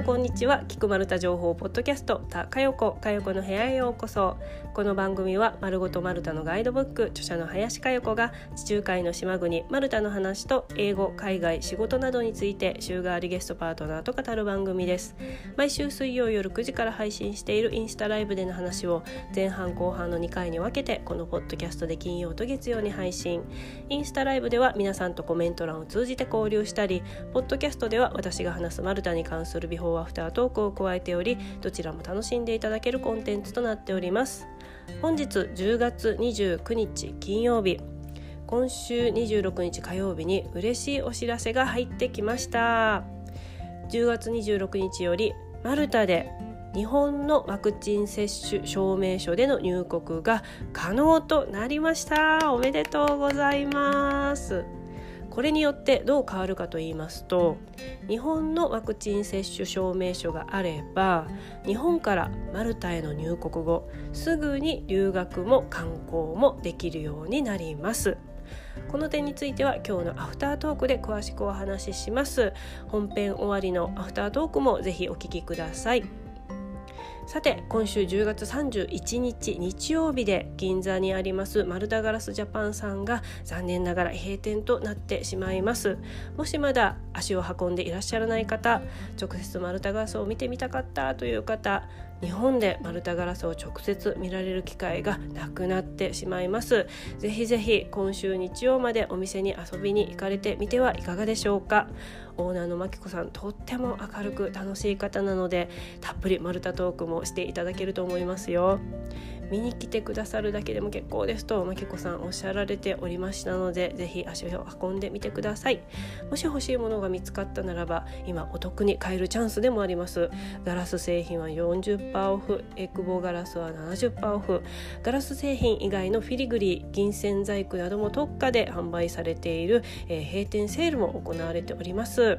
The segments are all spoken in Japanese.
んこんにちは。菊丸太情報ポッドキャスト。たかよこ。かよこの部屋へようこそ。この番組は丸ごとマルタのガイドブック著者の林かよこが地中海の島国マルタの話と英語海外仕事などについて週替わりゲストパートナーと語る番組です。毎週水曜夜9時から配信しているインスタライブでの話を前半後半の2回に分けてこのポッドキャストで金曜と月曜に配信。インスタライブでは皆さんとコメント欄を通じて交流したりポッドキャストでは私が話すマルタに関するビフォーアフタートークを加えておりどちらも楽しんでいただけるコンテンツとなっております。本日10月29日金曜日。今週26日火曜日に嬉しいお知らせが入ってきました。10月26日よりマルタで日本のワクチン接種証明書での入国が可能となりました。おめでとうございます。これによってどう変わるかと言いますと日本のワクチン接種証明書があれば日本からマルタへの入国後すぐに留学も観光もできるようになります。この点については今日のアフタートークで詳しくお話しします。本編終わりのアフタートークもぜひお聞きください。さて今週10月31日日曜日で銀座にありますマルタガラスジャパンさんが残念ながら閉店となってしまいます。もしまだ足を運んでいらっしゃらない方直接マルタガラスを見てみたかったという方日本で丸太ガラスを直接見られる機会がなくなってしまいます。ぜひぜひ今週日曜までお店に遊びに行かれてみてはいかがでしょうか。オーナーのまきこさんとっても明るく楽しい方なのでたっぷり丸太トークもしていただけると思いますよ。見に来てくださるだけでも結構ですとまきこさんおっしゃられておりましたのでぜひ足を運んでみてください。もし欲しいものが見つかったならば今お得に買えるチャンスでもあります。ガラス製品は40%オフエクボガラスは70%オフ。ガラス製品以外のフィリグリー銀線細工なども特価で販売されている、えー、閉店セールも行われております。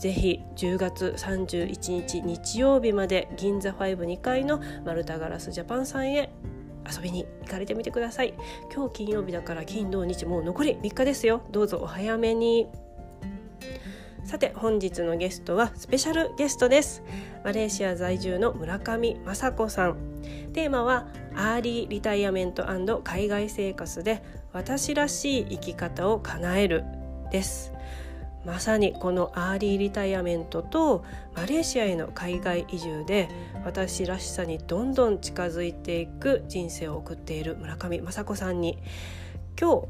ぜひ10月31日日曜日まで銀座52階のマルタガラスジャパンさんへ遊びに行かれてみてください。今日金曜日だから金土日もう残り3日ですよ。どうぞお早めに。さて本日のゲストはスペシャルゲストです。マレーシア在住の村上雅子さん。テーマはアーリーリタイアメント海外生活で私らしい生き方を叶えるです。まさにこのアーリーリタイアメントとマレーシアへの海外移住で私らしさにどんどん近づいていく人生を送っている村上雅子さんに今日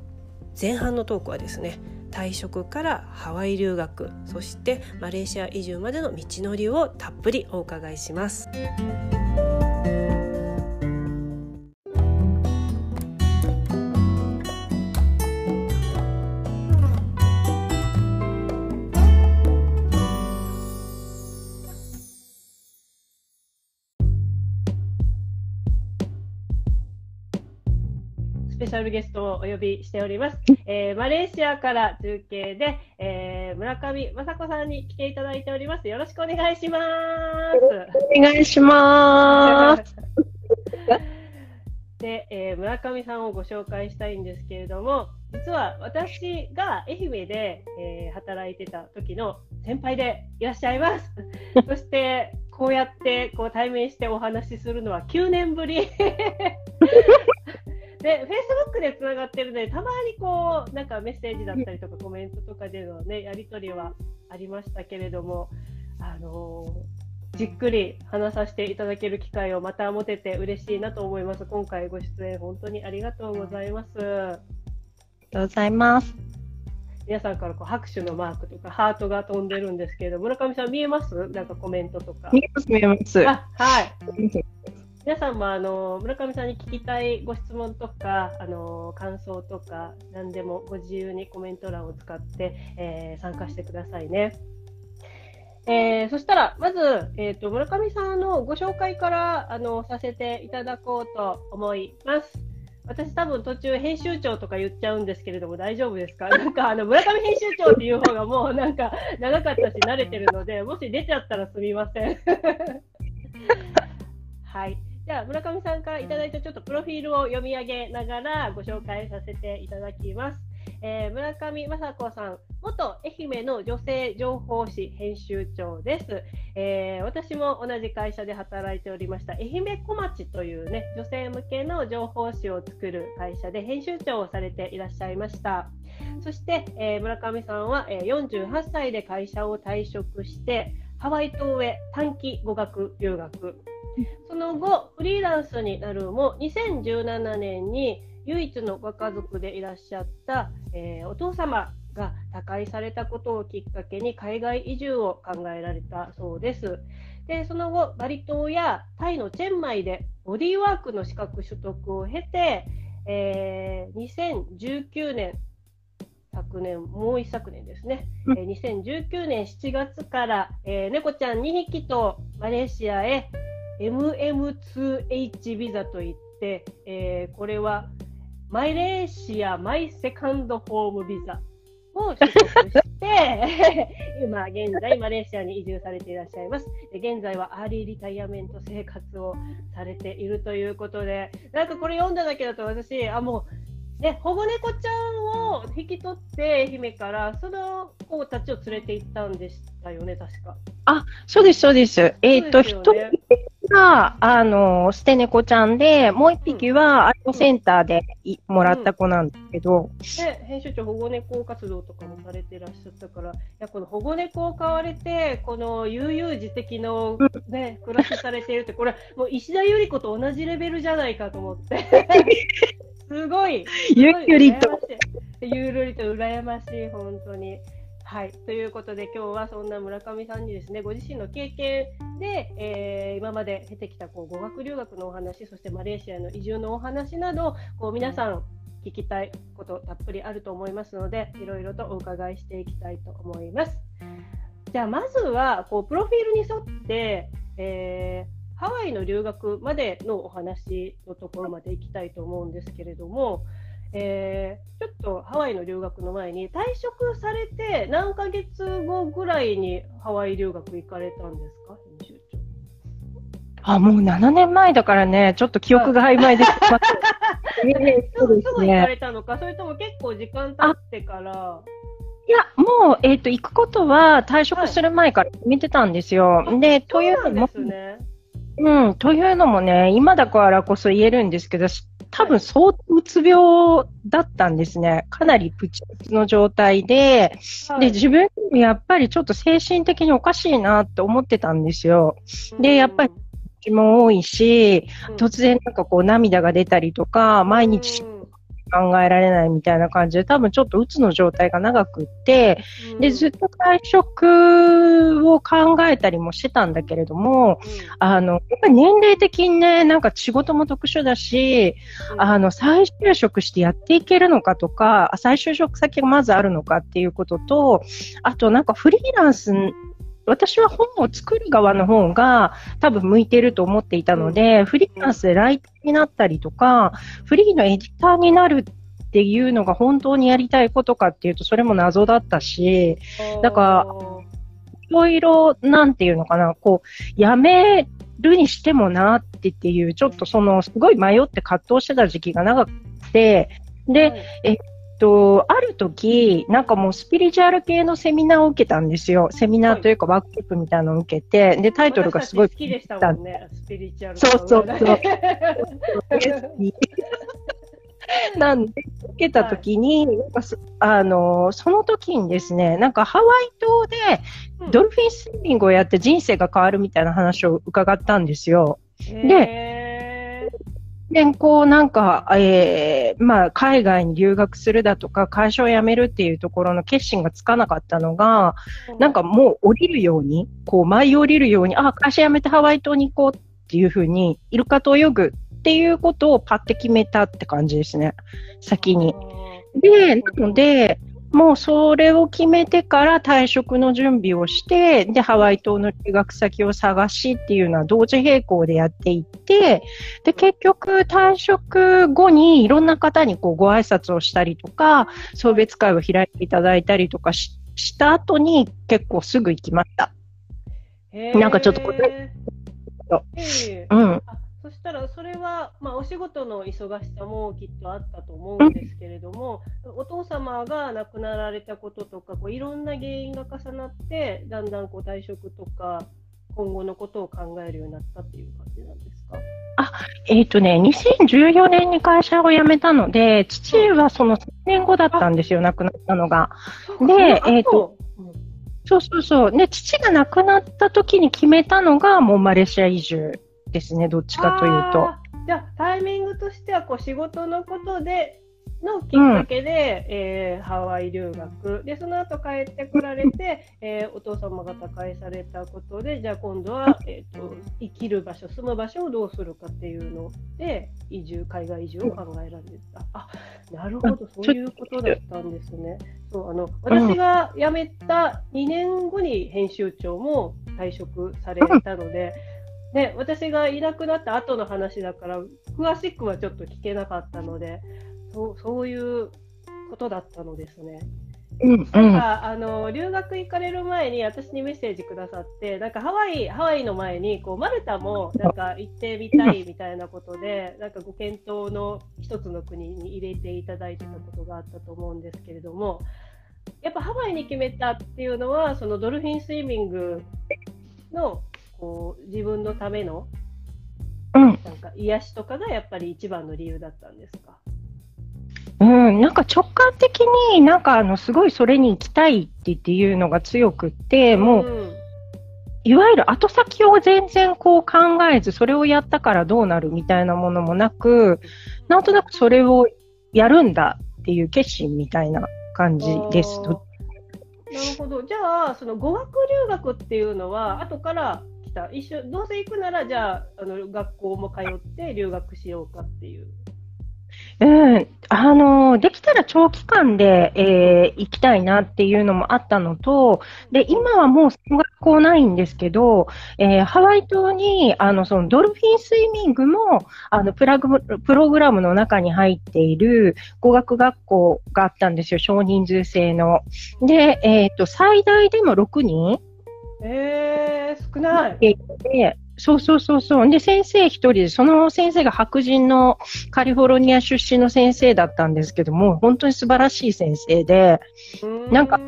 前半のトークはですね退職からハワイ留学そしてマレーシア移住までの道のりをたっぷりお伺いします。シャルゲストをお呼びしております。えー、マレーシアから中継で、えー、村上雅子さんに来ていただいております。よろしくお願いします。お願いします。で、えー、村上さんをご紹介したいんですけれども、実は私が愛媛で、えー、働いてた時の先輩でいらっしゃいます。そして、こうやってこう対面してお話しするのは9年ぶりで、Facebook でつながってるので、たまにこう、なんかメッセージだったりとか、コメントとかでのね、やり取りはありましたけれども、あのー、じっくり話させていただける機会をまた持てて嬉しいなと思います。今回ご出演、本当にありがとうございます。ありがとうございます。皆さんからこう拍手のマークとかハートが飛んでるんですけれど村上さん見えます？なんかコメントとか。見えます、見えます。あはい。皆さんもあの村上さんに聞きたいご質問とかあの感想とか何でもご自由にコメント欄を使って、えー、参加してくださいね。えー、そしたらまず、えーと、村上さんのご紹介からあのさせていただこうと思います。私多分途中編集長とか言っちゃうんですけれども大丈夫ですか？なんかあの村上編集長っていう方がもうなんか長かったし慣れてるのでもし出ちゃったらすみません。はい。じゃあ村上さんからいただいたちょっとプロフィールを読み上げながらご紹介させていただきます。えー、村上雅子さん、元愛媛の女性情報誌編集長です、えー、私も同じ会社で働いておりました愛媛小町というね女性向けの情報誌を作る会社で編集長をされていらっしゃいました。そして、えー、村上さんは、えー、48歳で会社を退職してハワイ島へ短期語学留学その後フリーランスになるも2017年に唯一のご家族でいらっしゃった、えー、お父様が他界されたことをきっかけに海外移住を考えられたそうです。でその後バリ島やタイのチェンマイでボディーワークの資格取得を経て、えー、2019年昨年、もう一昨年ですね、うん、えー、2019年7月から、えー、猫ちゃん2匹とマレーシアへ MM2H ビザといって、えー、これはマレーシアマイセカンドホームビザを取得して 今現在マレーシアに移住されていらっしゃいます。現在はアーリーリタイアメント生活をされているということでなんかこれ読んだだけだと私あもうで保護猫ちゃんを引き取って愛媛からその子たちを連れて行ったんでしたよね確か。あそうですそうです。えっ、ー、と一、ね、人があの捨て猫ちゃんでもう一匹はアイコセンターでい、うん、もらった子なんですけど、で編集長保護猫活動とかもされてらっしゃったからいやこの保護猫を飼われてこの悠々自適の、ね、暮らしされているってこれもう石田ゆり子と同じレベルじゃないかと思って。すごい。ゆっくりと。ゆるりと羨ましい、本当に。はい。ということで、今日はそんな村上さんにですね、ご自身の経験で、えー、今まで経てきたこう語学留学のお話、そしてマレーシアの移住のお話など、こう皆さん聞きたいことたっぷりあると思いますので、いろいろとお伺いしていきたいと思います。じゃあ、まずは、こう、プロフィールに沿って、えーハワイの留学までのお話のところまで行きたいと思うんですけれども、えー、ちょっとハワイの留学の前に退職されて何ヶ月後ぐらいにハワイ留学行かれたんですか？あ、もう7年前だからね、ちょっと記憶が曖昧です。すぐ行かれたのか、それとも結構時間経ってから。いや、もう、えっ、ー、と、行くことは退職する前から決めてたんですよ。はい、で、というのも、ね、うん、というのもね、今だからこそ言えるんですけど、多分相当うつ病だったんですね。かなりプチプチの状態で、はい、で、自分やっぱりちょっと精神的におかしいなって思ってたんですよ。で、やっぱりも多いし、突然なんかこう涙が出たりとか、毎日考えられないみたいな感じで、多分ちょっとうつの状態が長くって、うん、で、ずっと退職を考えたりもしてたんだけれども、うん、あの、やっぱり年齢的にね、なんか仕事も特殊だし、うん、あの、再就職してやっていけるのかとか、再就職先がまずあるのかっていうことと、あとなんかフリーランス私は本を作る側の方が多分向いてると思っていたので、フリーランスでライターになったりとか、フリーのエディターになるっていうのが本当にやりたいことかっていうと、それも謎だったし、だから、いろいろ、なんていうのかな、こう、やめるにしてもなってっていう、ちょっとその、すごい迷って葛藤してた時期が長くて、で、えっと、ある時、なんかもうスピリチュアル系のセミナーを受けたんですよ。セミナーというかワークショップみたいなのを受けて、で、タイトルがすごい。好きでしたもんね、スピリチュアル。そうそうそう。なんで、受けた時に、はい、なんかあの、その時にですね、なんかハワイ島でドルフィンスイミングをやって人生が変わるみたいな話を伺ったんですよ。で、で、こうなんか、えー、まあ、海外に留学するだとか、会社を辞めるっていうところの決心がつかなかったのが、なんかもう降りるように、こう舞い降りるように、あ、会社辞めてハワイ島に行こうっていうふうに、イルカと泳ぐっていうことをパッて決めたって感じですね。先に。で、なので、もうそれを決めてから退職の準備をして、で、ハワイ島の留学先を探しっていうのは同時並行でやっていって、で、結局退職後にいろんな方にこうご挨拶をしたりとか、送別会を開いていただいたりとかした後に結構すぐ行きました。なんかちょっとこれ、うん。したらそれは、まあ、お仕事の忙しさもきっとあったと思うんですけれども、お父様が亡くなられたこととかこういろんな原因が重なってだんだんこう退職とか今後のことを考えるようになったっていう感じなんですか？あ、えっ、ー、とね、2014年に会社を辞めたので、父はその3年後だったんですよ、亡くなったのが。で、えっ、ー、と、そうそうそう。で、父が亡くなった時に決めたのが、もうマレーシア移住ですね、どっちかというと。じゃあ、タイミングとしては、こう、仕事のことで、のきっかけで、うん、えー、ハワイ留学。でその後帰ってこられて、えー、お父様が他界されたことでじゃあ今度は、えーと、生きる場所住む場所をどうするかっていうので移住海外移住を考えられた。あなるほど。そういうことだったんですね。そうあの私が辞めた2年後に編集長も退職されたので。で私がいなくなった後の話だから詳しくはちょっと聞けなかったのでそうそういうことだったのですね。うんうん、なんかあの留学行かれる前に私にメッセージくださってなんかハワイハワイの前にこうマルタもなんか行ってみたいみたいなことでなんかご検討の一つの国に入れていただいてたことがあったと思うんですけれどもやっぱハワイに決めたっていうのはそのドルフィンスイミングのこう自分のためのなんか癒しとかがやっぱり一番の理由だったんですか？うん、なんか直感的になんかあのすごいそれに行きたいってっていうのが強くって、もう、うん、いわゆる後先を全然こう考えず、それをやったからどうなるみたいなものもなく、なんとなくそれをやるんだっていう決心みたいな感じです。なるほど。じゃあ、その語学留学っていうのは、後から来た。一緒、どうせ行くなら、じゃあ、あの学校も通って留学しようかっていう。うん、あの、できたら長期間で、えー、行きたいなっていうのもあったのと、で、今はもうその学校ないんですけど、えー、ハワイ島に、あの、そのドルフィンスイミングも、あの、プラグ、プログラムの中に入っている語学学校があったんですよ、少人数制の。で、えっ、ー、と、最大でも6人えー、少ない。で、そうそうそうそう。で、先生一人で、その先生が白人のカリフォルニア出身の先生だったんですけども、本当に素晴らしい先生で、なんか、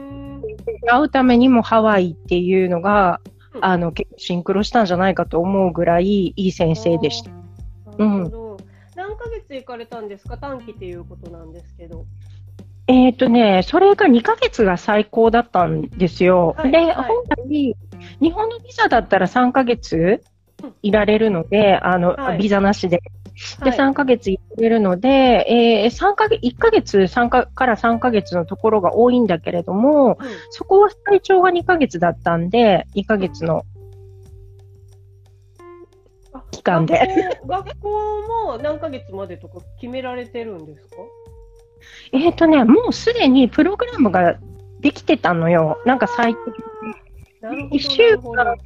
会うためにもハワイっていうのが、あの、結構シンクロしたんじゃないかと思うぐらいいい先生でした。うん。何ヶ月行かれたんですか？短期っていうことなんですけど。えっ、ー、とね、それが2ヶ月が最高だったんですよ。はい、で、はい、本来、日本のビザだったら3ヶ月いられるので、あの、はい、ビザなしで。で、3ヶ月いれるので、えー、3ヶ月、1ヶ月3かから3ヶ月のところが多いんだけれども、うん、そこは最長が2ヶ月だったんで、2ヶ月の期間で。学校も何ヶ月までとか決められてるんですか？えっ、ー、とね、もうすでにプログラムができてたのよ。なんか最低。1週間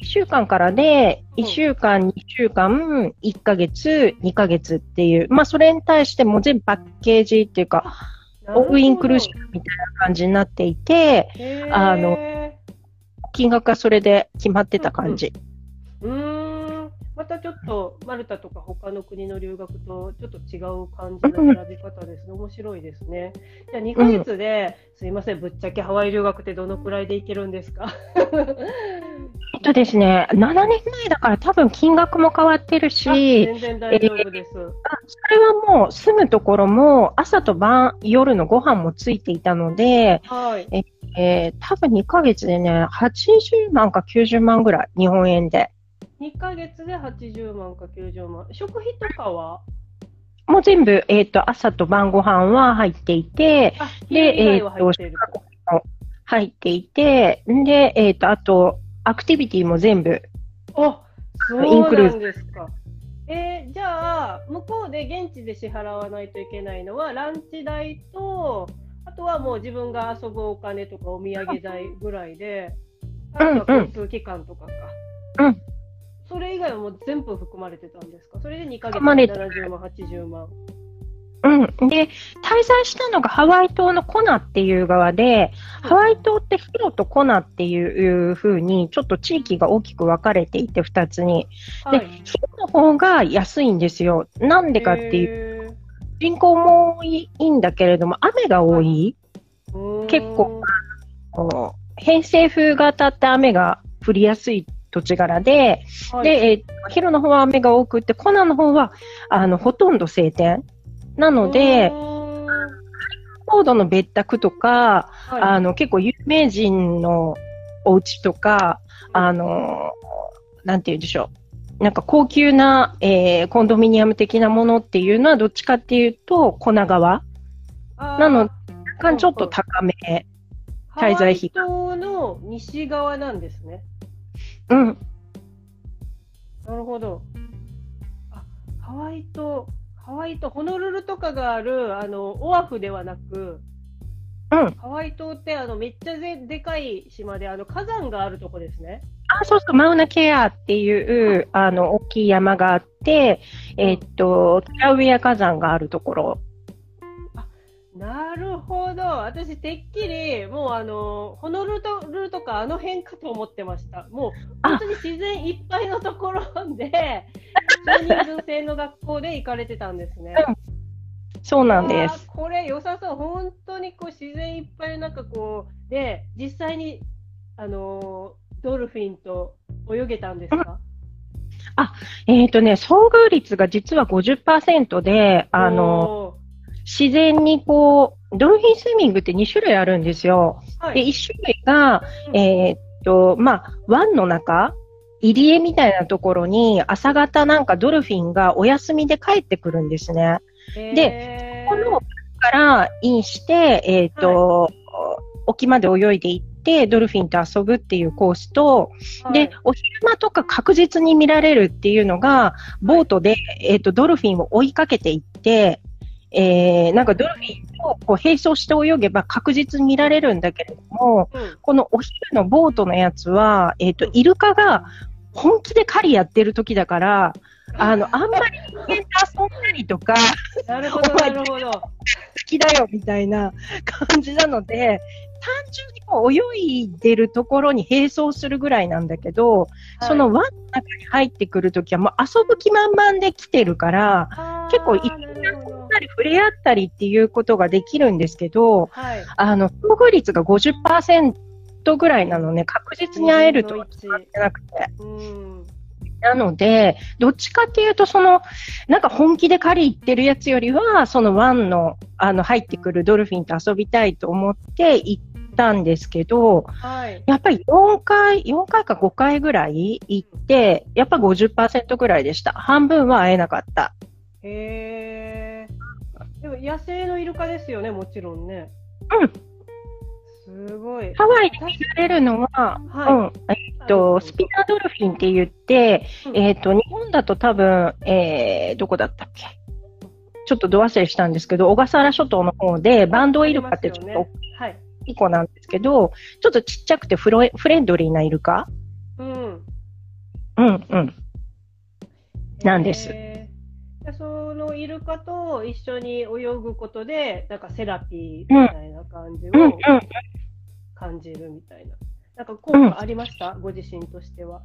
1週間からで、1週間、2週間、1ヶ月、2ヶ月っていう、まあそれに対しても全部パッケージっていうか、オフインクルーシブみたいな感じになっていて、あの、金額がそれで決まってた感じ。うん、うんまたちょっとマルタとか他の国の留学とちょっと違う感じの選び方ですね。面白いですね。じゃあ2ヶ月で、うん、すいません、ぶっちゃけハワイ留学ってどのくらいで行けるんですか？えっとですね、7年前だから多分金額も変わってるし、全然大丈夫です、えー、それはもう住むところも朝と晩、夜のご飯もついていたので、はい、えー、多分2ヶ月でね、80万か90万ぐらい、日本円で。2ヶ月で80万か90万。食費とかは？もう全部、えっ、ー、と、朝と晩ご飯は入っていて、で、えっ、ー、と、入っていて、で、えっ、ー、と、あと、アクティビティも全部、あ、そうなんですか。えー、じゃあ、向こうで現地で支払わないといけないのは、ランチ代と、あとはもう自分が遊ぶお金とかお土産代ぐらいで、あとは交通機関とかか。うん。それ以外はもう全部含まれてたんですか？それで2ヶ月で70万、80万。うん。で、滞在したのがハワイ島のコナっていう側で、ハワイ島ってヒロとコナっていう風に、ちょっと地域が大きく分かれていて、二つに。で、ヒロの方が安いんですよ。なんでかっていう、人口もいいんだけれども、雨が多い。結構、偏西風が当たって雨が降りやすい土地柄で、はい、で、えー、ヒロの方は雨が多くって、コナの方は、あの、ほとんど晴天。なので、高度の別宅とか、はい、あの、結構有名人のお家とか、あの、なんて言うんでしょう。なんか高級な、えー、コンドミニアム的なものっていうのはどっちかっていうと、粉川。なので、若干ちょっと高め、滞在費が。ハワイ島の西側なんですね。うん。なるほど。あ、ハワイ島、ハワイ島、ホノルルとかがある、あの、オアフではなく、うん。ハワイ島って、あの、めっちゃででかい島で、あの、火山があるとこですね。あ、そうそう、マウナケアっていう、あの、大きい山があって、えー、っと、キラウエア火山があるところなるほど。私、てっきり、もうあの、ホノルルとかあの辺かと思ってました。もう、本当に自然いっぱいのところで、少人数制の学校で行かれてたんですね。うん、そうなんです。これ良さそう。本当にこう自然いっぱいの中こう、で、実際に、あの、ドルフィンと泳げたんですか、うんあ、えっ、ー、とね、遭遇率が実は50%で、あの、自然にこう、ドルフィンスイミングって2種類あるんですよ。はい、で、1種類が、えー、っと、まあ、湾の中、入り江みたいなところに朝方なんかドルフィンがお休みで帰ってくるんですね。で、このからインして、えっ、と、はい、沖まで泳いでいって、ドルフィンと遊ぶっていうコースと、はい、で、お昼間とか確実に見られるっていうのが、ボートで、えっ、と、ドルフィンを追いかけていって、えー、なんかドルフィンとこう並走して泳げば確実に見られるんだけれども、うん、このお昼のボートのやつは、えっ、ー、と、イルカが本気で狩りやってる時だから、あの、あんまり人間と遊んだりとか、なるほど、なるほど。好きだよ、みたいな 感じなので、単純にこう泳いでるところに並走するぐらいなんだけど、はい、その輪の中に入ってくるときはもう遊ぶ気満々で来てるから、結構一旦ったり触れ合ったりっていうことができるんですけど、はい、あの、遭遇率が50%ぐらいなのね、確実に会えるとは決まってなくて。なので、どっちかっていうと、その、なんか本気で狩り行ってるやつよりは、そのワンの、あの、入ってくるドルフィンと遊びたいと思って行ったんですけど、はい、やっぱり4回、4回か5回ぐらい行って、やっぱ50%ぐらいでした。半分は会えなかった。へー。でも野生のイルカですよね、もちろんね。うん。すごい。ハワイで見られるのは、はい、うん、えっと、スピナードルフィンって言って、うん、えっと、日本だと多分、えー、どこだったっけ？ちょっとど忘れしたんですけど、小笠原諸島の方で、バンドイルカってちょっと大きい子なんですけど、ちょっとちっちゃくてフロフレンドリーなイルカ？うん。うんうん。なんです。そのイルカと一緒に泳ぐことで、なんかセラピーみたいな感じを感じるみたいな。なんか効果ありました、うん、ご自身としては。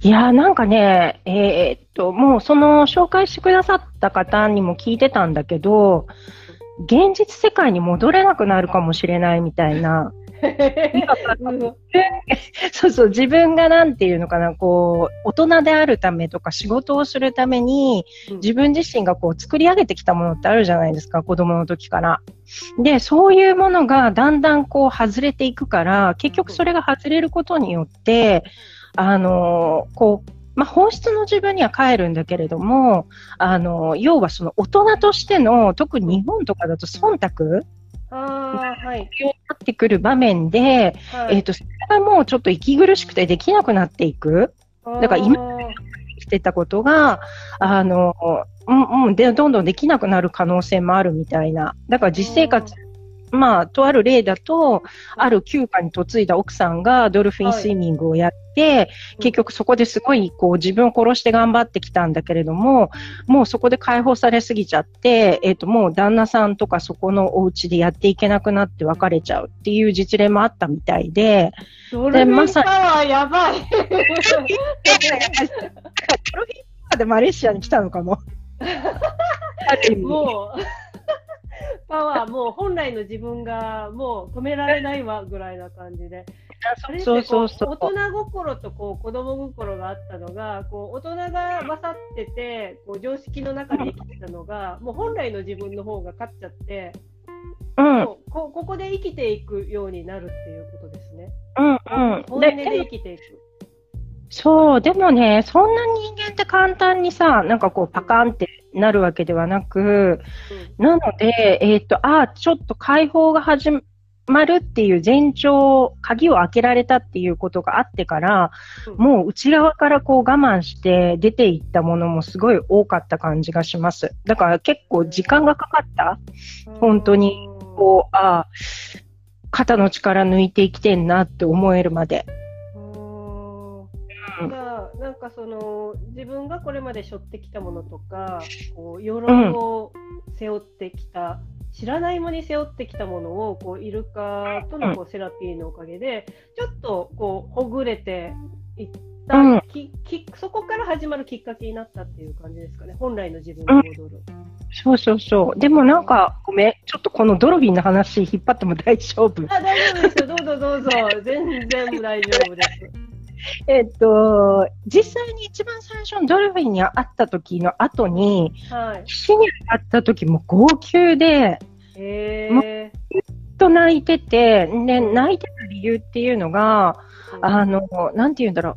いやなんかね、えー、っと、もうその紹介してくださった方にも聞いてたんだけど、現実世界に戻れなくなるかもしれないみたいな。そうそう、自分がなんていうのかな、こう、大人であるためとか仕事をするために、自分自身がこう作り上げてきたものってあるじゃないですか、子供の時から。で、そういうものがだんだんこう外れていくから、結局それが外れることによって、あのー、こう、まあ、本質の自分には帰るんだけれども、あの、要はその大人としての、特に日本とかだと忖度あはい、になってくる場面で、はい、えっ、ー、と、それがもうちょっと息苦しくてできなくなっていく。だから今生きてたことが、あの、うんうん、で、どんどんできなくなる可能性もあるみたいな。だから実生活、まあ、とある例だと、ある休暇に嫁いだ奥さんがドルフィンスイミングをやって、はい、結局そこですごい、こう、自分を殺して頑張ってきたんだけれども、もうそこで解放されすぎちゃって、えっ、ー、と、もう旦那さんとかそこのお家でやっていけなくなって別れちゃうっていう実例もあったみたいで、で、まさに。やばい。プロフィーでマレーシアに来たのかも。もう。パワー、もう本来の自分がもう止められないわぐらいな感じで。そうそうそう大人心とこう子供心があったのがこう大人が勝っててこう常識の中で生きてたのがもう本来の自分の方が勝っちゃって、うん、こここで生きていくようになるっていうことですね。うんうん、本音で生きていく。そう、でもね、そんな人間って簡単にさ、なんかこうパカンってなるわけではなく、うん、なので、えっ、ー、と、ああ、ちょっと解放が始まるっていう前兆、鍵を開けられたっていうことがあってから、うん、もう内側からこう我慢して出ていったものもすごい多かった感じがします。だから結構時間がかかった。本当に、こう、ああ、肩の力抜いて生きてんなって思えるまで。がなんかその自分がこれまで背負ってきたものとかこう鎧を背負ってきた、うん、知らない間に背負ってきたものをこうイルカとのこうセラピーのおかげでちょっとこうほぐれていったうん、ききそこから始まるきっかけになったっていう感じですかね本来の自分に戻る。うんそうそうそう。でもなんか、ごめん。ちょっとこのドロビンの話引っ張っても大丈夫あ、大丈夫ですよ。どうぞどうぞ。全然大丈夫です。えっと、実際に一番最初のドルフィンに会った時の後に、はい、岸に会った時も号泣で、えー、ずっと泣いてて、で、泣いてた理由っていうのが、あの、なんて言うんだろう。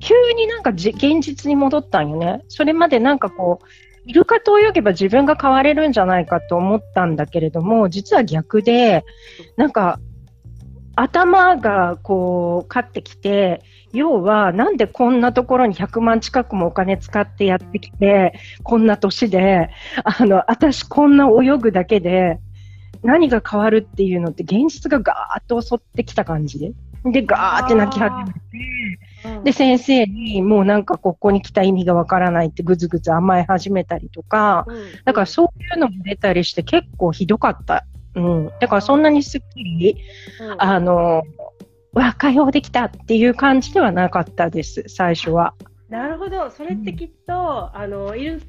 急になんかじ現実に戻ったんよね。それまでなんかこう、イルカと泳げば自分が変われるんじゃないかと思ったんだけれども、実は逆で、なんか、頭がこう、勝ってきて、要は、なんでこんなところに100万近くもお金使ってやってきて、こんな年で、あの、私こんな泳ぐだけで、何が変わるっていうのって現実がガーッと襲ってきた感じで。で、ガーって泣き始めて、うん、で、先生にもうなんかここに来た意味がわからないってぐずぐず甘え始めたりとか、うん、だからそういうのも出たりして結構ひどかった。うん。だからそんなにすっきり、うん、あの、わ、解放できたっていう感じではなかったです、最初は。なるほど、それってきっと、うん、あのいる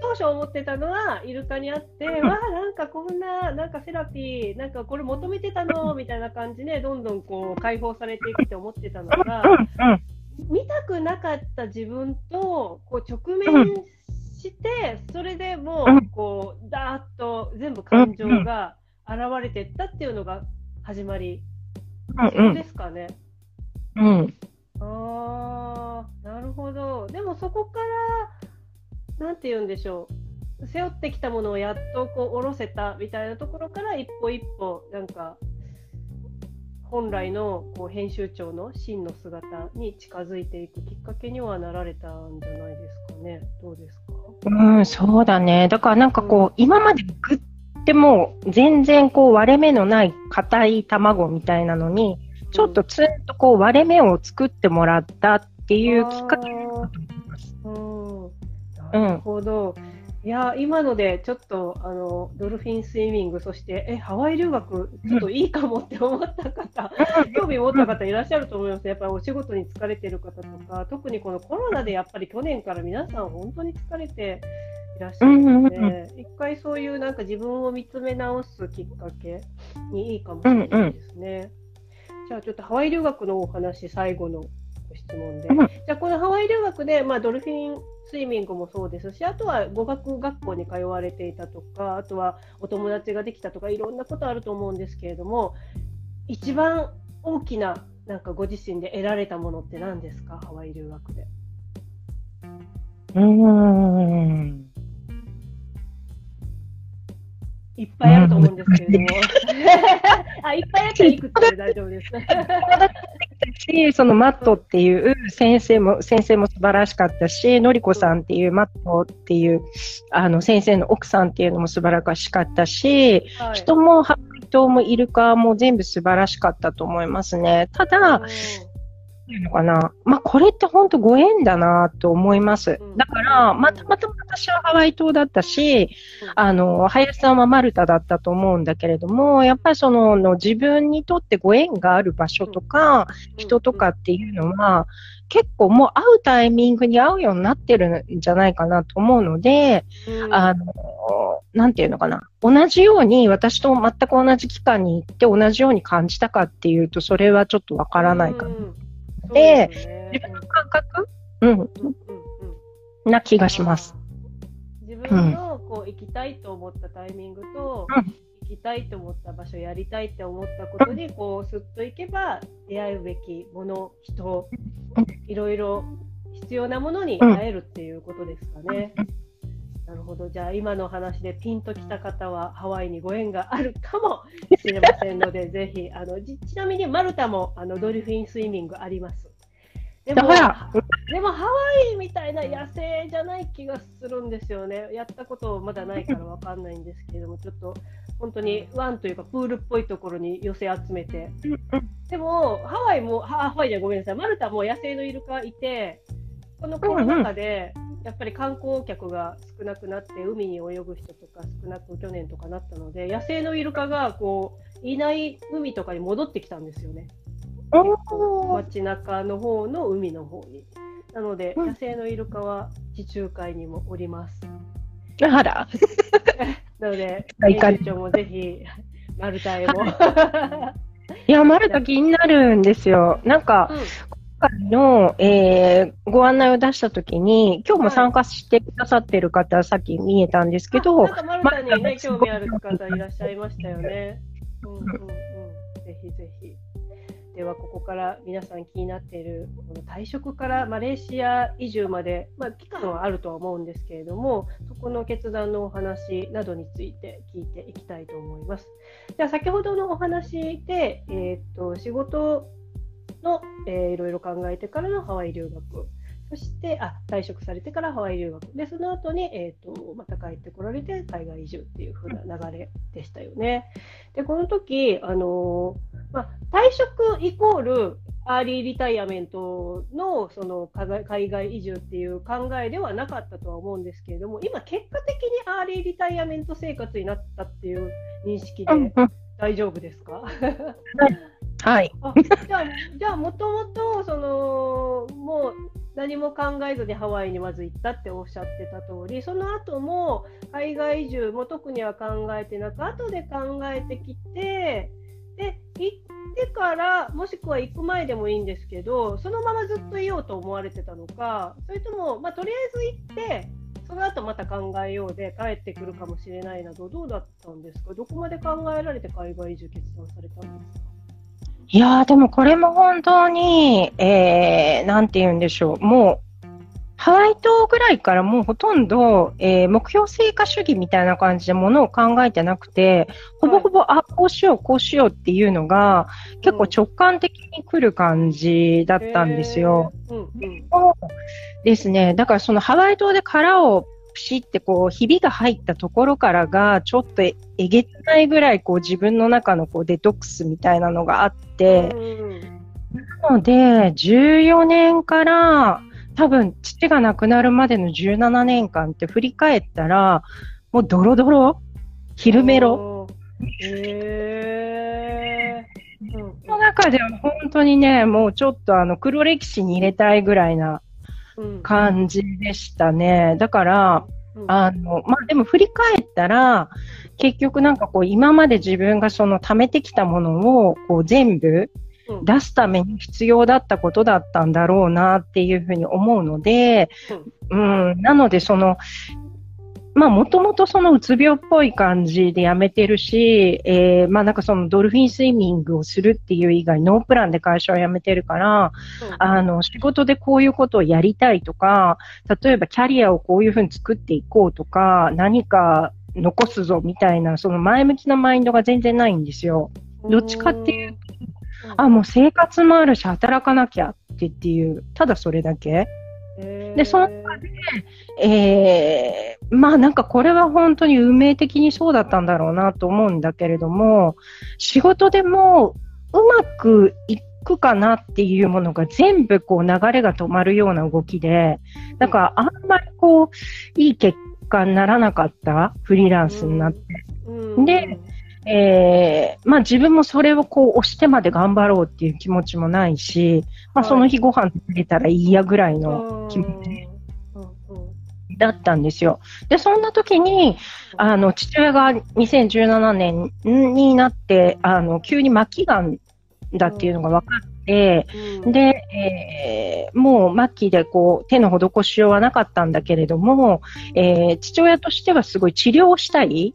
当初思ってたのはイルカにあって、うん、わあ、なんかこんな、なんかセラピー、なんかこれ求めてたのみたいな感じで、どんどんこう解放されていくって思ってたのが、見たくなかった自分とこう直面して、それでもう、こう、だーっと全部感情が現れていったっていうのが始まりそうですかね。うん。ああ、なるほど。でもそこから、なんて言うんでしょう。背負ってきたものをやっとこう下ろせたみたいなところから一歩一歩なんか本来のこう編集長の真の姿に近づいていくきっかけにはなられたんじゃないですかね。どうですか？うん、そうだね。だからなんかこう、うん、今までぐっでも全然こう割れ目のない硬い卵みたいなのに、ちょっとつんとこう割れ目を作ってもらったっていうきっかけだと思います。なるほど。いや今のでちょっとあのドルフィンスイミングそしてえハワイ留学ちょっといいかもって思った方、興味持った方いらっしゃると思います。やっぱりお仕事に疲れてる方とか特にこのコロナでやっぱり去年から皆さん本当に疲れていらっしゃるので、一回そういうなんか自分を見つめ直すきっかけにいいかもしれないですね。うんうん、じゃあちょっとハワイ留学のお話最後のご質問で、うん、じゃあこのハワイ留学で、まあ、ドルフィンスイミングもそうですしあとは語学学校に通われていたとかあとはお友達ができたとかいろんなことあると思うんですけれども一番大きななんかご自身で得られたものって何ですか？ハワイ留学で。うんいっぱいあると思うんですけれども。あ、いっぱいあったらいくつで大丈夫です？し、そのマットっていう先生も、先生も素晴らしかったし、のりこさんっていうマットっていう、あの先生の奥さんっていうのも素晴らしかったし、はい、人もハワイ島もイルカも全部素晴らしかったと思いますね。ただ、いうのかな。まあ、これって本当ご縁だなと思います。だから、またまた私はハワイ島だったし、あの、林さんはマルタだったと思うんだけれども、やっぱりその、の自分にとってご縁がある場所とか、人とかっていうのは、結構もう会うタイミングに会うようになってるんじゃないかなと思うので、あの、なんていうのかな。同じように、私と全く同じ期間に行って同じように感じたかっていうと、それはちょっとわからないかな。で、自分の感覚、うん、な気がします。自分のこう行きたいと思ったタイミングと、うん、行きたいと思った場所、やりたいって思ったことに、こう、すっと行けば、出会うべきもの、人、いろいろ必要なものに会えるっていうことですかね。なるほど。じゃあ今の話でピンときた方はハワイにご縁があるかもしれませんので、ぜひあのちなみにマルタもあのドルフィンスイミングあります。でもでもハワイみたいな野生じゃない気がするんですよね。やったことまだないからわかんないんですけれども、ちょっと本当にワンというかプールっぽいところに寄せ集めて。でもハワイも、ハワイじゃごめんなさい、マルタも野生のイルカいて、このコロナ禍で、やっぱり観光客が少なくなって海に泳ぐ人とか少なく去年とかなったので野生のイルカがこういない海とかに戻ってきたんですよね。街中の方の海の方に。なので、野生のイルカは地中海にもおります。あら。なので、編集長もぜひ、マルタへも。いや、マルタ気になるんですよ。なんか、うん、回の、えー、ご案内を出したときに、今日も参加してくださってる方、はい、さっき見えたんですけど、なんかマルタにね、興味ある方いらっしゃいましたよね。うんうんうん。ぜひぜひ。ではここから皆さん気になっているこの退職からマレーシア移住まで、まあ、期間はあるとは思うんですけれどもそこの決断のお話などについて聞いていきたいと思います。では先ほどのお話で、えー、っと仕事の、えー、いろいろ考えてからのハワイ留学。そしてあ退職されてからハワイ留学。でその後に、えーと、また帰ってこられて海外移住っていう風な流れでしたよね。でこの時、あのー、まあ、退職イコールアーリーリタイアメントのその海外移住っていう考えではなかったとは思うんですけれども今結果的にアーリーリタイアメント生活になったっていう認識で大丈夫ですか、はい。じゃあ、じゃあ、もともと、その、もう、何も考えずにハワイにまず行ったっておっしゃってた通り、その後も、海外移住も特には考えてなく、後で考えてきて、で、行ってから、もしくは行く前でもいいんですけど、そのままずっといようと思われてたのか、それとも、まあ、とりあえず行って、その後また考えようで帰ってくるかもしれないなど、どうだったんですか？どこまで考えられて海外移住決断されたんですか？いやー、でもこれも本当に、えー、なんて言うんでしょう。もう、ハワイ島ぐらいからもうほとんど、えー、目標成果主義みたいな感じでものを考えてなくて、ほぼほぼ、あ、こうしよう、こうしようっていうのが、結構直感的に来る感じだったんですよ。うんうん、ですね。だからそのハワイ島で殻をプシってこう、ひびが入ったところからが、ちょっとえげつないぐらいこう自分の中のこうデトックスみたいなのがあって、なので、14年から、多分父が亡くなるまでの17年間って振り返ったら、もうドロドロ昼メロ。へー。の中では本当にね、もうちょっとあの黒歴史に入れたいぐらいな感じでしたね。だから、あの、まあ、でも振り返ったら、結局なんかこう今まで自分がその貯めてきたものをこう全部出すために必要だったことだったんだろうなっていうふうに思うので、うん、なのでそのまあ、もともとそのうつ病っぽい感じでやめてるし、えー、まあなんかそのドルフィンスイミングをするっていう以外、ノープランで会社を辞めてるから、あの、仕事でこういうことをやりたいとか、例えばキャリアをこういうふうに作っていこうとか、何か残すぞみたいな、その前向きなマインドが全然ないんですよ。どっちかっていうと、あ、もう生活もあるし働かなきゃってっていう、ただそれだけ。で、その中で、えー、まあなんかこれは本当に運命的にそうだったんだろうなと思うんだけれども、仕事でもうまくいくかなっていうものが全部こう流れが止まるような動きで、だからあんまりこう、いい結果にならなかったフリーランスになって。で、えー、まあ自分もそれをこう押してまで頑張ろうっていう気持ちもないし、まあその日ご飯食べたらいいやぐらいの気持ちだったんですよ。で、そんな時に、あの、父親が2017年になって、あの、急に末期がんだっていうのが分かって、うん、で、えー、もう末期でこう、手の施しようはなかったんだけれども、えー、父親としてはすごい治療をしたい。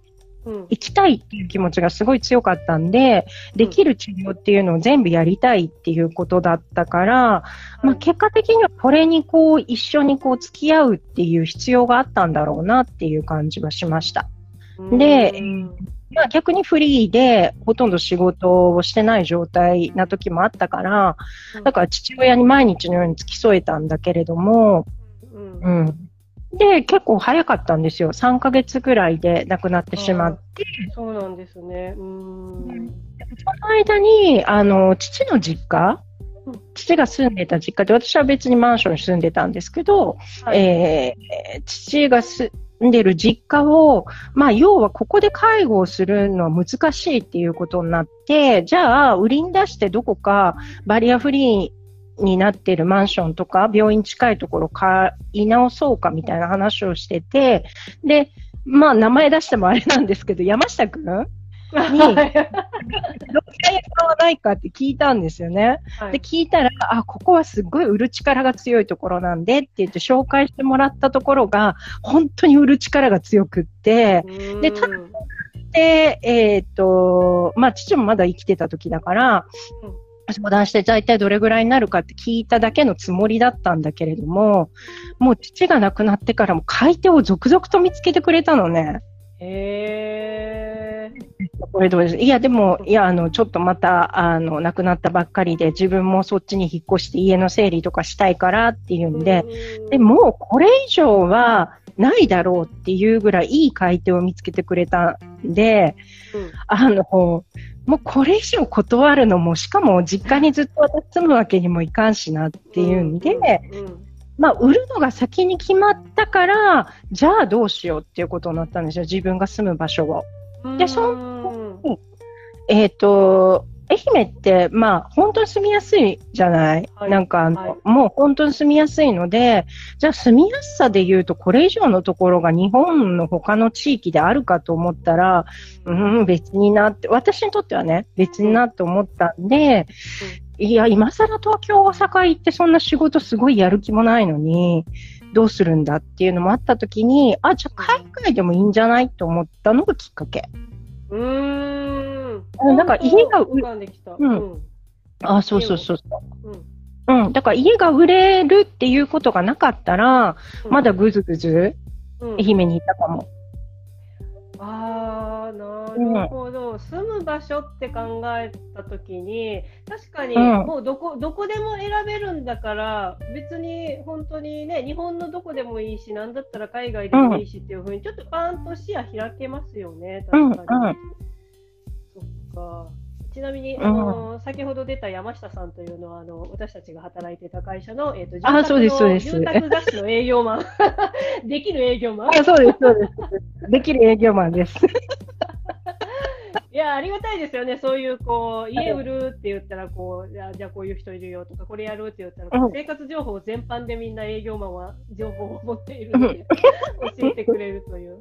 行きたいっていう気持ちがすごい強かったんで、できる治療っていうのを全部やりたいっていうことだったから、まあ、結果的にはこれにこう一緒にこう付き合うっていう必要があったんだろうなっていう感じはしました。で、まあ、逆にフリーでほとんど仕事をしてない状態な時もあったから、だから父親に毎日のように付き添えたんだけれども、うん、で、結構早かったんですよ。3ヶ月ぐらいで亡くなってしまって。そうなんですね。うん。その間に、あの、父の実家、父が住んでた実家で、私は別にマンションに住んでたんですけど、はい、えー、父が住んでる実家を、まあ、要はここで介護をするのは難しいっていうことになって、じゃあ、売りに出してどこかバリアフリーになっているマンションとか病院近いところ買い直そうかみたいな話をしてて、で、まあ名前出してもあれなんですけど、山下くんに、どっち買わないかって聞いたんですよね。はい、で、聞いたら、あ、ここはすっごい売る力が強いところなんでって言って紹介してもらったところが、本当に売る力が強くって、で、ただ、で、えっ、ー、と、まあ、父もまだ生きてた時だから、うん相談して大体どれぐらいになるかって聞いただけのつもりだったんだけれども、もう父が亡くなってからも買い手を続々と見つけてくれたのね。へー。これどうですいや、でも、いや、あの、ちょっとまた、あの、亡くなったばっかりで、自分もそっちに引っ越して家の整理とかしたいからっていうんで、でも、これ以上はないだろうっていうぐらいいい買い手を見つけてくれたんで、うん、あの、もうこれ以上断るのも、しかも実家にずっと私住むわけにもいかんしなっていうんで、まあ、売るのが先に決まったから、じゃあどうしようっていうことになったんですよ、自分が住む場所を。で、その、えっ、ー、と、愛媛って、まあ、本当に住みやすいじゃない、はい、なんかあの、はい、もう本当に住みやすいので、じゃあ住みやすさで言うと、これ以上のところが日本の他の地域であるかと思ったら、うん、別になって、私にとってはね、別になって思ったんで、うん、いや、今更東京、大阪行ってそんな仕事すごいやる気もないのに、どうするんだっていうのもあったときに、あ、じゃあ海外でもいいんじゃない？と思ったのがきっかけ。うーん。うん。なんか家が売れ、うん。あ、そうそうそうそう。うん。うん。だから家が売れるっていうことがなかったら、まだぐずぐず、愛媛にいたかも。ああ、なるほど、うん、住む場所って考えたときに、確かにもうどこ、どこでも選べるんだから、別に本当にね、日本のどこでもいいし、なんだったら海外でもいいしっていうふうに、ちょっとパーンと視野開けますよね、確かに。うんうんか。ちなみに、あの、先ほど出た山下さんというのは、あの、私たちが働いてた会社の、えっ、ー、と、住宅の住宅雑誌の営業マン。できる営業マン。あ、そうです、そうです。できる営業マンです。いや、ありがたいですよね。そういう、こう、家売るって言ったら、こう、じゃあ、じゃあこういう人いるよとか、これやるって言ったら、うん、生活情報全般でみんな営業マンは情報を持っているので、教えてくれるという。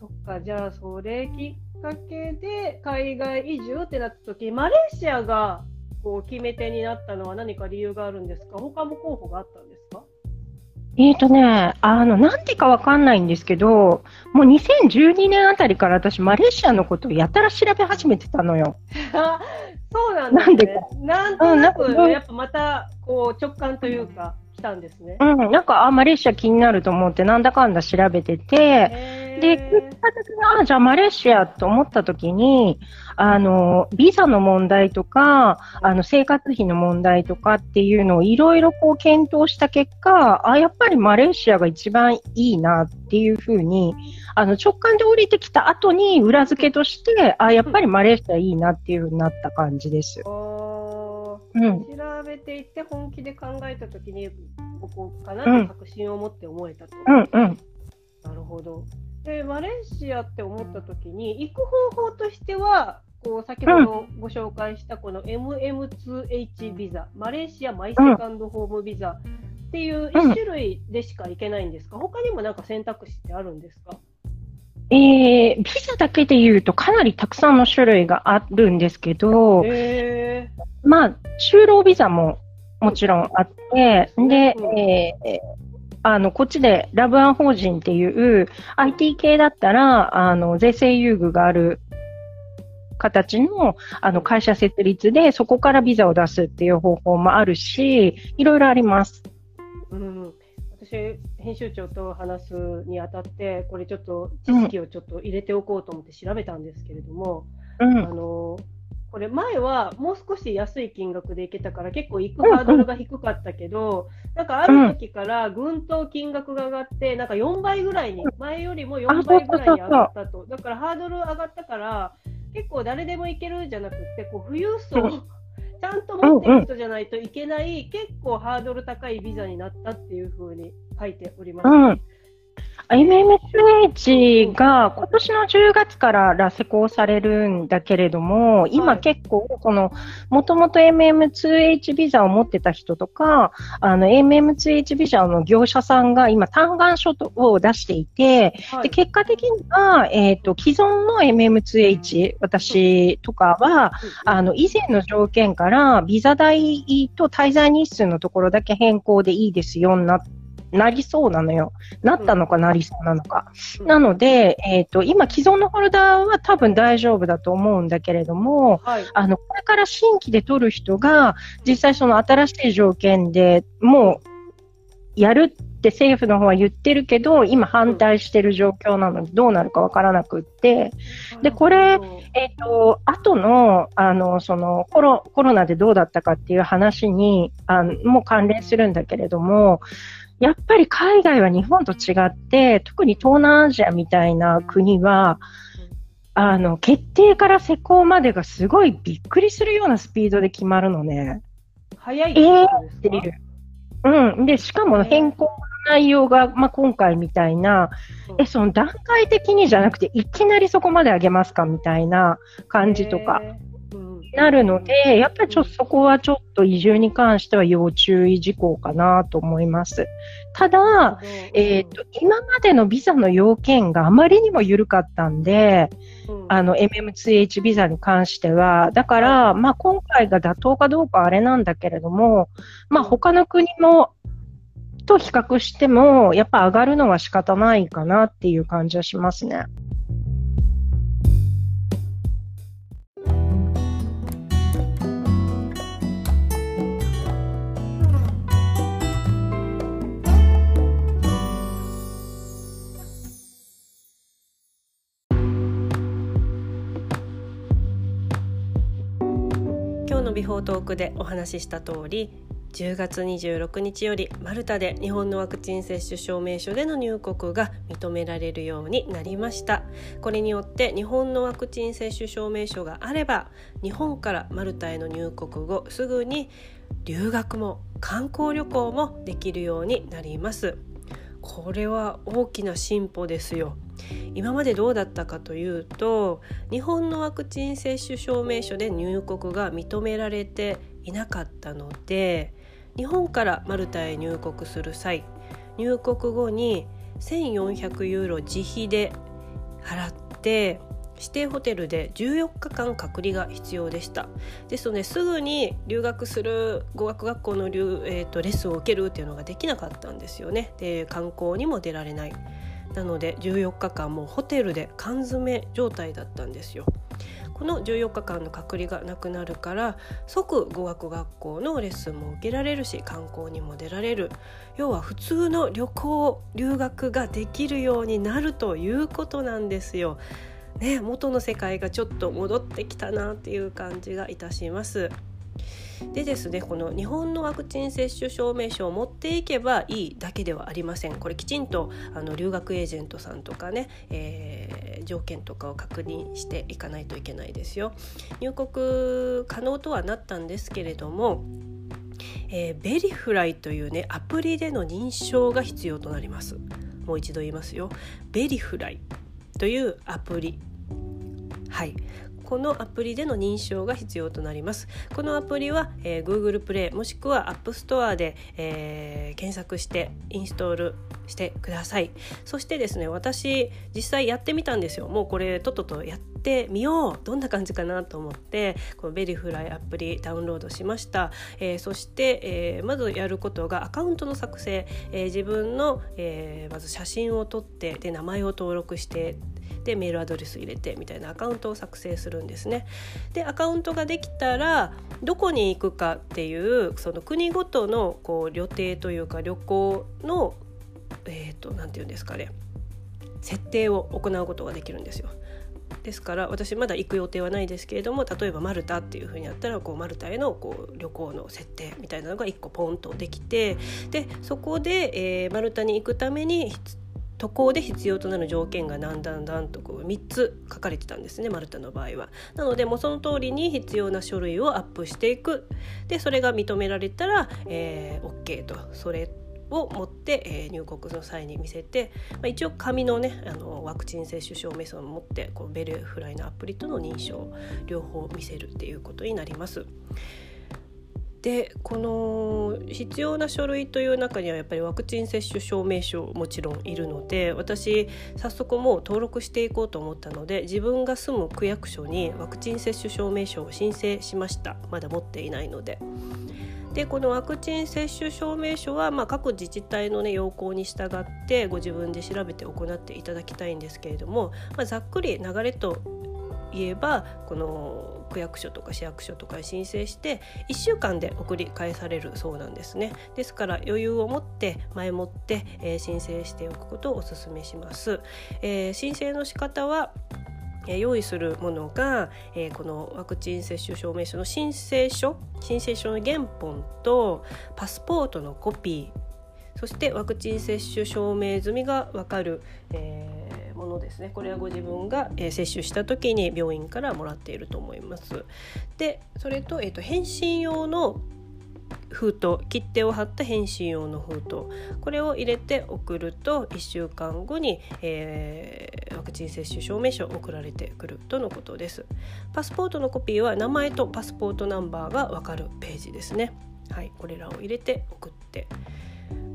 そっか、じゃあ、それきっかけで海外移住ってなった時、マレーシアがこう決め手になったのは何か理由があるんですか？他も候補があったんですか？えっ、ー、とね、あの、なんでかわかんないんですけど、もう2012年あたりから私、マレーシアのことをやたら調べ始めてたのよ。そうなんですね。なんとなく、うん、やっぱまた、こう、直感というか、来たんですね。うん、なんか、あ、マレーシア気になると思って、なんだかんだ調べてて、で、結果的に、あ、じゃあマレーシアと思った時に、あの、ビザの問題とか、あの、生活費の問題とかっていうのをいろいろこう検討した結果、あ、やっぱりマレーシアが一番いいなっていうふうに、あの、直感で降りてきた後に裏付けとして、あ、やっぱりマレーシアいいなっていうふうになった感じです。うん、調べていって本気で考えた時にここかなと確信を持って思えたと。うんうん、なるほど。でマレーシアって思った時に行く方法としてはこう先ほどご紹介したこの MM2H ビザ、マレーシアマイセカンドホームビザっていう1種類でしか行けないんですか、他にもなんか選択肢ってあるんですか？えー、ビザだけで言うとかなりたくさんの種類があるんですけど、えー、まあ、就労ビザももちろんあって、で、えー、あの、こっちでラブアン法人っていう IT 系だったら、あの、税制優遇がある形のあの会社設立で、そこからビザを出すっていう方法もあるし、いろいろあります。うん、私、編集長と話すにあたって、これちょっと知識をちょっと入れておこうと思って調べたんですけれども、うん、あのこれ前はもう少し安い金額で行けたから結構行くハードルが低かったけど、なんかある時からぐんと金額が上がって、なんか4倍ぐらいに、前よりも4倍ぐらいに上がったと。だからハードル上がったから、結構誰でも行けるじゃなくて、こう富裕層、ちゃんと持ってる人じゃないといけない、結構ハードル高いビザになったっていうふうに書いております、ね。MMSH が今年の10月から施行されるんだけれども、今結構、その、もともと MM2H ビザを持ってた人とか、あの、MM2H ビザの業者さんが今、単願書を出していて、はい、で結果的には、えっ、ー、と、既存の MM2H、私とかは、あの、以前の条件から、ビザ代と滞在日数のところだけ変更でいいですよになって、なりそうなのよ。なったのかなりそうなのか。うん、なので、えっ、ー、と、今既存のホルダーは多分大丈夫だと思うんだけれども、はい、あの、これから新規で取る人が、実際その新しい条件でもう、やるって政府の方は言ってるけど、今反対してる状況なので、どうなるかわからなくって、で、これ、えっ、ー、と、後の、あの、そのコロ、コロナでどうだったかっていう話に、あの、も関連するんだけれども、やっぱり海外は日本と違って、特に東南アジアみたいな国は、あの、決定から施行までがすごいびっくりするようなスピードで決まるのね。早いえー、っていう。うん。で、しかも変更の内容が、まあ、今回みたいな、え、その段階的にじゃなくて、いきなりそこまで上げますかみたいな感じとか。なるので、やっぱりちょっとそこはちょっと移住に関しては要注意事項かなと思います。ただ、えっ、ー、と、今までのビザの要件があまりにも緩かったんで、あの、MM2H ビザに関しては、だから、まあ今回が妥当かどうかあれなんだけれども、まあ他の国もと比較しても、やっぱ上がるのは仕方ないかなっていう感じはしますね。ビフォートークでお話しした通り10月26日よりマルタで日本のワクチン接種証明書での入国が認められるようになりました。これによって日本のワクチン接種証明書があれば日本からマルタへの入国後すぐに留学も観光旅行もできるようになります。これは大きな進歩ですよ。今までどうだったかというと日本のワクチン接種証明書で入国が認められていなかったので日本からマルタへ入国する際入国後に1400ユーロ自費で払って指定ホテルで14日間隔離が必要でした。ですのですぐに留学する語学学校の、えーと、レッスンを受けるっていうのができなかったんですよね。で観光にも出られない。なので14日間もホテルで缶詰状態だったんですよ。この14日間の隔離がなくなるから即語学学校のレッスンも受けられるし観光にも出られる。要は普通の旅行留学ができるようになるということなんですよ。ね、元の世界がちょっと戻ってきたなっていう感じがいたします。でですねこの日本のワクチン接種証明書を持っていけばいいだけではありません。これきちんとあの留学エージェントさんとかね、えー、条件とかを確認していかないといけないですよ。入国可能とはなったんですけれどもえー、 VeriFLY というねアプリでの認証が必要となります。もう一度言いますよ。 VeriFLY というアプリ。はい。このアプリでの認証が必要となります。このアプリは、えー、Google プレイもしくは App Store で、えー、検索してインストールしてください。そしてですね私実際やってみたんですよ。もうこれとっととやってみよう。どんな感じかなと思ってこの VeriFLY アプリダウンロードしました、えー、そして、え、まずやることがアカウントの作成、え、自分の、えまず写真を撮ってで名前を登録してでメールアドレス入れてみたいなアカウントを作成するんですね。でアカウントができたらどこに行くかっていうその国ごとのこう旅程というか旅行のえっ、ー、と何て言うんですかね設定を行うことができるんですよ。ですから私まだ行く予定はないですけれども例えばマルタっていうふうにやったらこうマルタへのこう旅行の設定みたいなのが1個ポンとできてでそこで、えー、マルタに行くために渡航で必要となる条件がだんだんだんとこう3つ書かれてたんですねマルタの場合は。なのでもうその通りに必要な書類をアップしていくでそれが認められたら、えー、OK とそれを持って、えー、入国の際に見せて、まあ、一応紙のねあのワクチン接種証明書を持ってこのベルフライのアプリとの認証両方見せるっていうことになります。でこの必要な書類という中にはやっぱりワクチン接種証明書もちろんいるので私早速もう登録していこうと思ったので自分が住む区役所にワクチン接種証明書を申請しましたまだ持っていないので。でこのワクチン接種証明書は、まあ、各自治体の、ね、要項に従ってご自分で調べて行っていただきたいんですけれども、まあ、ざっくり流れと言えばこの区役所とか市役所とかに申請して1週間で送り返されるそうなんですね。ですから余裕を持って前もって、えー、申請しておくことをお勧めします、えー、申請の仕方は用意するものが、えー、このワクチン接種証明書の申請書申請書の原本とパスポートのコピーそしてワクチン接種証明済みが分かる、えーものですね。これはご自分が、えー、接種した時に病院からもらっていると思います。でそれと,、えーと、返信用の封筒切手を貼った返信用の封筒。これを入れて送ると1週間後に、えー、ワクチン接種証明書送られてくるとのことです。パスポートのコピーは名前とパスポートナンバーがわかるページですね。はいこれらを入れて送って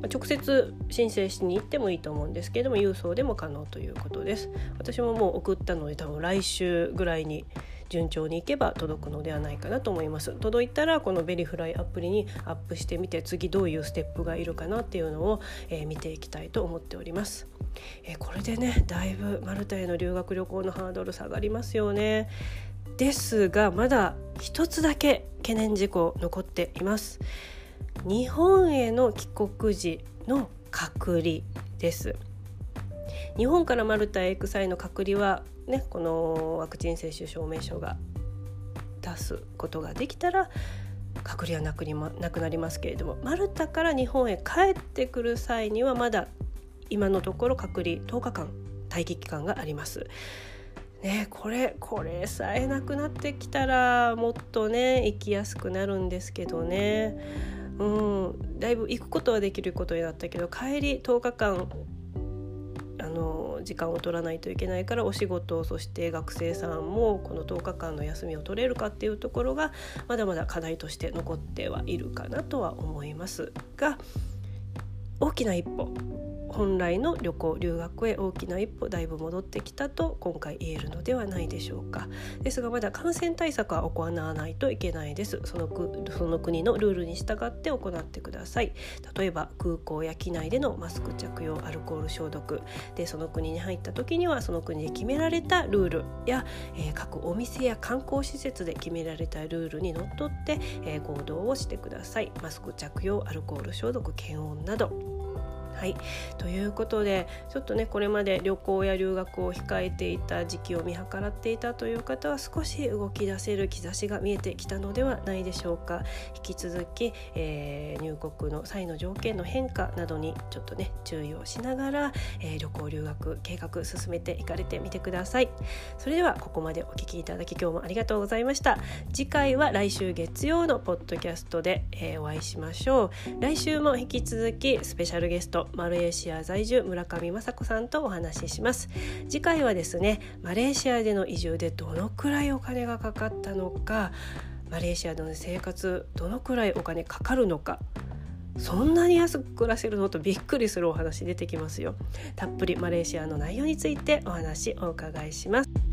直接申請しに行ってもいいと思うんですけれども郵送でも可能ということです。私ももう送ったので多分来週ぐらいに順調にいけば届くのではないかなと思います。届いたらこのベリフライアプリにアップしてみて次どういうステップがいるかなっていうのを、えー、見ていきたいと思っております、えー、これでねだいぶマルタへの留学旅行のハードル下がりますよね。ですがまだ一つだけ懸念事項残っています。日本への帰国時の隔離です日本からマルタへ行く際の隔離はねこのワクチン接種証明書が出すことができたら隔離はなくななくなりますけれどもマルタから日本へ帰ってくる際にはまだ今のところ隔離10日間待機期間があります。ね、これこれさえなくなってきたらもっとね行きやすくなるんですけどね。うん。だいぶ行くことはできることになったけど帰り10日間あの時間を取らないといけないからお仕事そして学生さんもこの10日間の休みを取れるかっていうところがまだまだ課題として残ってはいるかなとは思いますが大きな一歩。本来の旅行留学へ大きな一歩だいぶ戻ってきたと今回言えるのではないでしょうか。ですがまだ感染対策は行わないといけないです。そのその国のルールに従って行ってください。例えば空港や機内でのマスク着用アルコール消毒。でその国に入った時にはその国で決められたルールや、えー、各お店や観光施設で決められたルールにのっとって、えー、行動をしてください。マスク着用アルコール消毒検温など。はい。ということでちょっとねこれまで旅行や留学を控えていた時期を見計らっていたという方は少し動き出せる兆しが見えてきたのではないでしょうか。引き続き、えー、入国の際の条件の変化などにちょっとね注意をしながら、えー、旅行留学計画進めていかれてみてください。それではここまでお聞きいただき今日もありがとうございました。次回は来週月曜のポッドキャストで、えー、お会いしましょう。来週も引き続きスペシャルゲストマレーシア在住村上雅子さんとお話しします。次回はですねマレーシアでの移住でどのくらいお金がかかったのかマレーシアでの生活どのくらいお金かかるのかそんなに安く暮らせるのとびっくりするお話出てきますよ。たっぷりマレーシアの内容についてお話お伺いします。